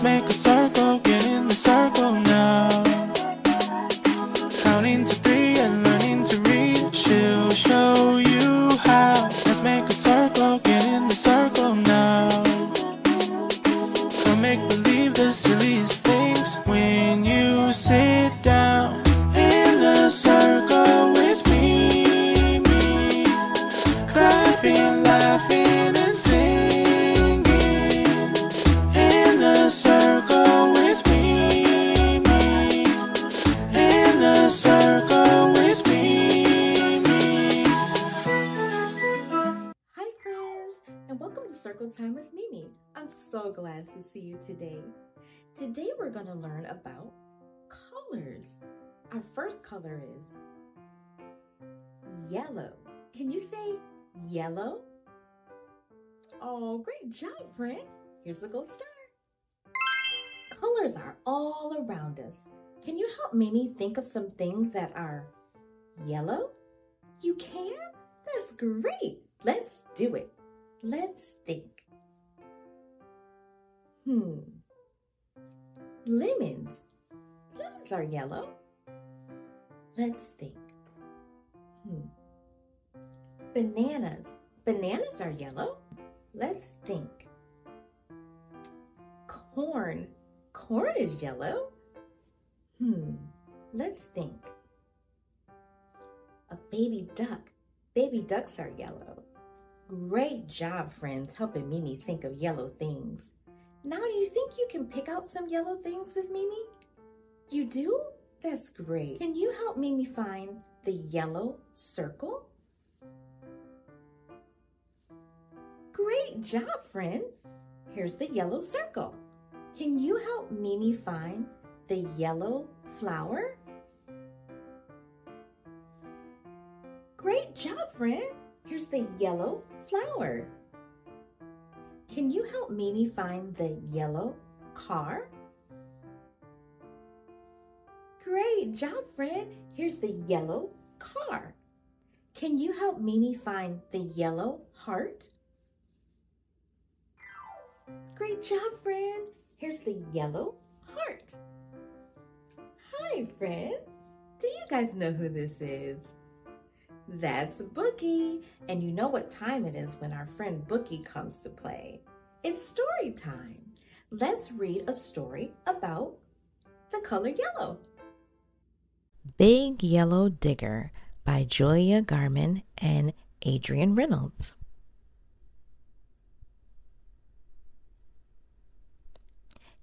Let's make a circle, get in the circle now. So glad to see you today. Today, we're going to learn about colors. Our first color is yellow. Can you say yellow? Oh, great job, friend. Here's a gold star. Colors are all around us. Can you help Mimi think of some things that are yellow? You can? That's great. Let's do it. Let's think. Hmm. Lemons. Lemons are yellow. Let's think. Hmm. Bananas. Bananas are yellow. Let's think. Corn. Corn is yellow. Hmm. Let's think. A baby duck. Baby ducks are yellow. Great job, friends, helping Mimi think of yellow things. Now, do you think you can pick out some yellow things with Mimi? You do? That's great. Can you help Mimi find the yellow circle? Great job, friend. Here's the yellow circle. Can you help Mimi find the yellow flower? Great job, friend. Here's the yellow flower. Can you help Mimi find the yellow car? Great job, friend. Here's the yellow car. Can you help Mimi find the yellow heart? Great job, friend. Here's the yellow heart. Hi, friend. Do you guys know who this is? That's Bookie, and you know what time it is when our friend Bookie comes to play. It's story time. Let's read a story about the color yellow. Big Yellow Digger by Julia Garman and Adrian Reynolds.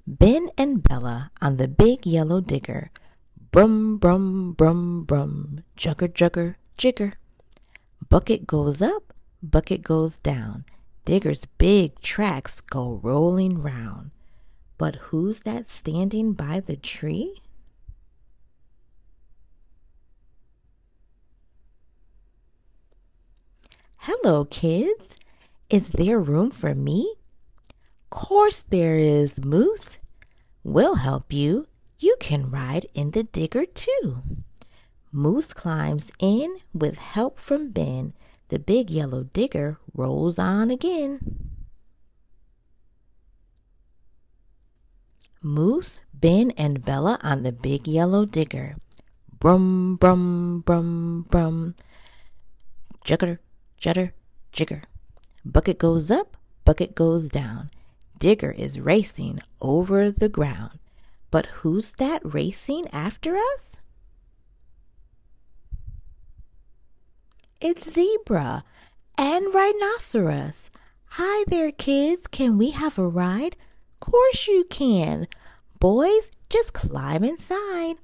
Ben and Bella on the big yellow digger. Brum, brum, brum, brum. Jugger, jugger, jigger. Bucket goes up, bucket goes down. Digger's big tracks go rolling round. But who's that standing by the tree? Hello, kids. Is there room for me? Course there is, Moose. We'll help you. You can ride in the digger too. Moose climbs in with help from Ben. The big yellow digger rolls on again. Moose, Ben, and Bella on the big yellow digger. Brum, brum, brum, brum. Jugger, judder, jigger. Bucket goes up, bucket goes down. Digger is racing over the ground. But who's that racing after us? It's Zebra and Rhinoceros. Hi there, kids. Can we have a ride? Course you can. Boys, just climb inside.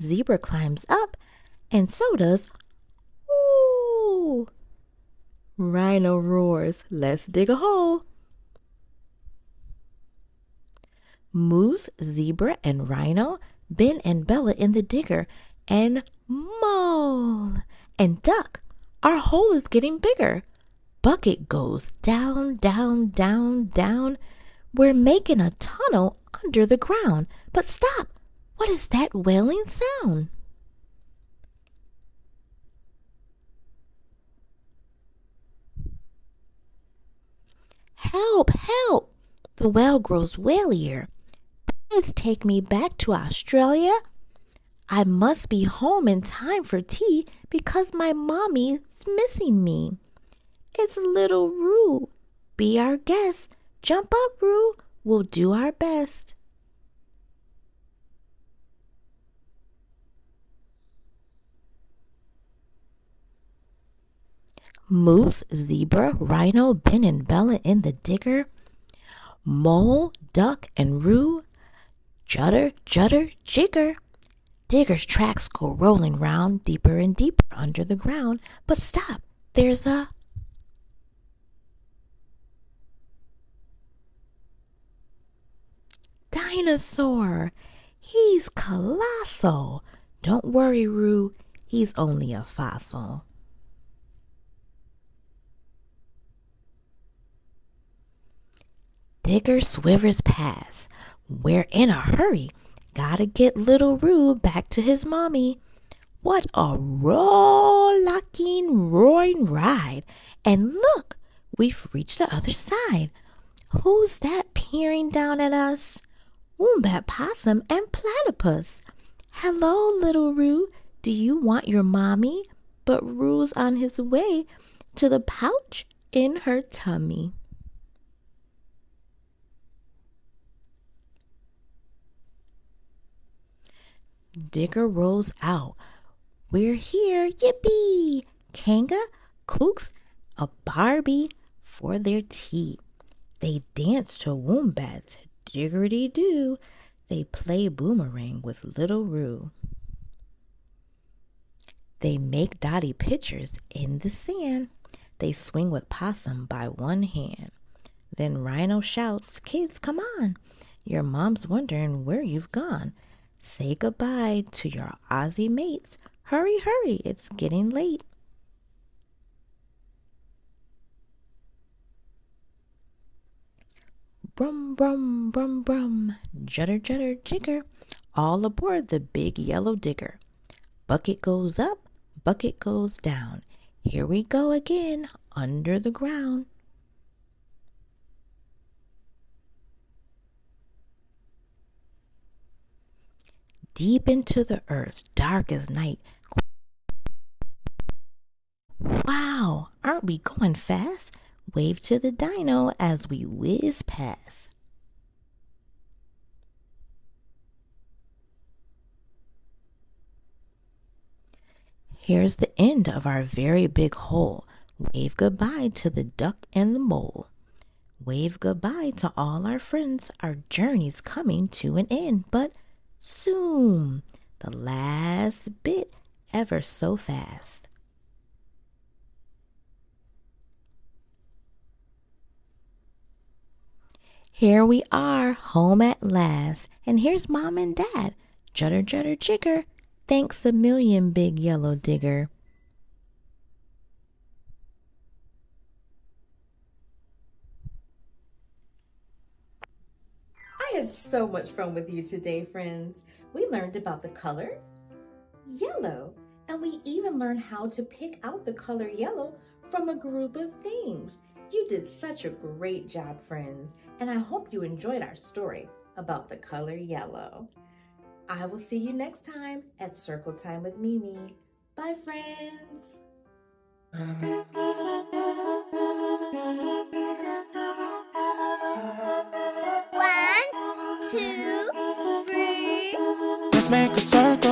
Zebra climbs up, and so does. Ooh! Rhino roars, Let's dig a hole. Moose, Zebra, and Rhino, Ben and Bella in the digger, and Mole and Duck. Our hole is getting bigger. Bucket goes down, down, down, down. We're making a tunnel under the ground. But stop! What is that wailing sound? Help! Help! The well grows wailier. Please take me back to Australia. I must be home in time for tea because my mommy's missing me. It's little Roo. Be our guest. Jump up, Roo. We'll do our best. Moose, zebra, rhino, Ben, and Bella in the digger. Mole, duck, and Roo. Judder, judder, jigger. Digger's tracks go rolling round deeper and deeper under the ground. But stop, there's a dinosaur. He's colossal. Don't worry, Roo. He's only a fossil. Digger swivers past. We're in a hurry. Gotta get little Roo back to his mommy. What a rollicking, roaring ride. And look, we've reached the other side. Who's that peering down at us? Wombat Possum and Platypus. Hello, little Roo. Do you want your mommy? But Roo's on his way to the pouch in her tummy. Digger rolls out. We're here, yippee! Kanga, Kooks, a Barbie for their tea. They dance to wombats, didgeridoo. They play boomerang with little Roo. They make dotty pictures in the sand. They swing with possum by one hand. Then Rhino shouts, Kids, come on! Your mom's wondering where you've gone. Say goodbye to your Aussie mates. Hurry, hurry, it's getting late. Brum, brum, brum, brum, judder, judder, jigger, all aboard the big yellow digger. Bucket goes up, bucket goes down. Here we go again, under the ground. Deep into the earth, dark as night. Wow, aren't we going fast? Wave to the dino as we whiz past. Here's the end of our very big hole. Wave goodbye to the duck and the mole. Wave goodbye to all our friends. Our journey's coming to an end, but Zoom! The last bit ever so fast. Here we are, home at last, and here's mom and dad. Judder, judder, jigger. Thanks a million, big yellow digger. Had so much fun with you today, friends. We learned about the color yellow, and we even learned how to pick out the color yellow from a group of things. You did such a great job, friends, and I hope you enjoyed our story about the color yellow. I will see you next time at Circle Time with Mimi. Bye, friends. Two, three. Let's make a circle.